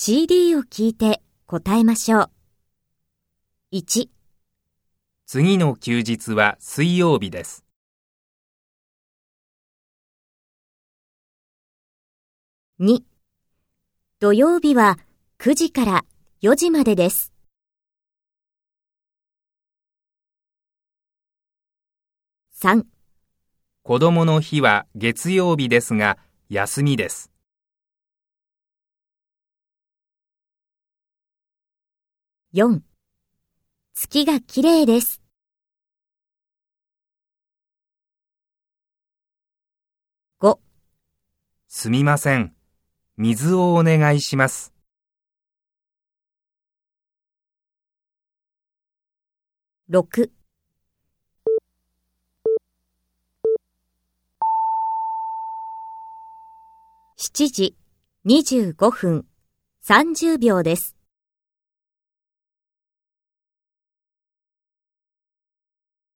CD を聞いて答えましょう。1、次の休日は水曜日です。2、土曜日は9時から4時までです。3、子供の日は月曜日ですが、休みです。4月が綺麗です。5すみません。水をお願いします。67時25分30秒です。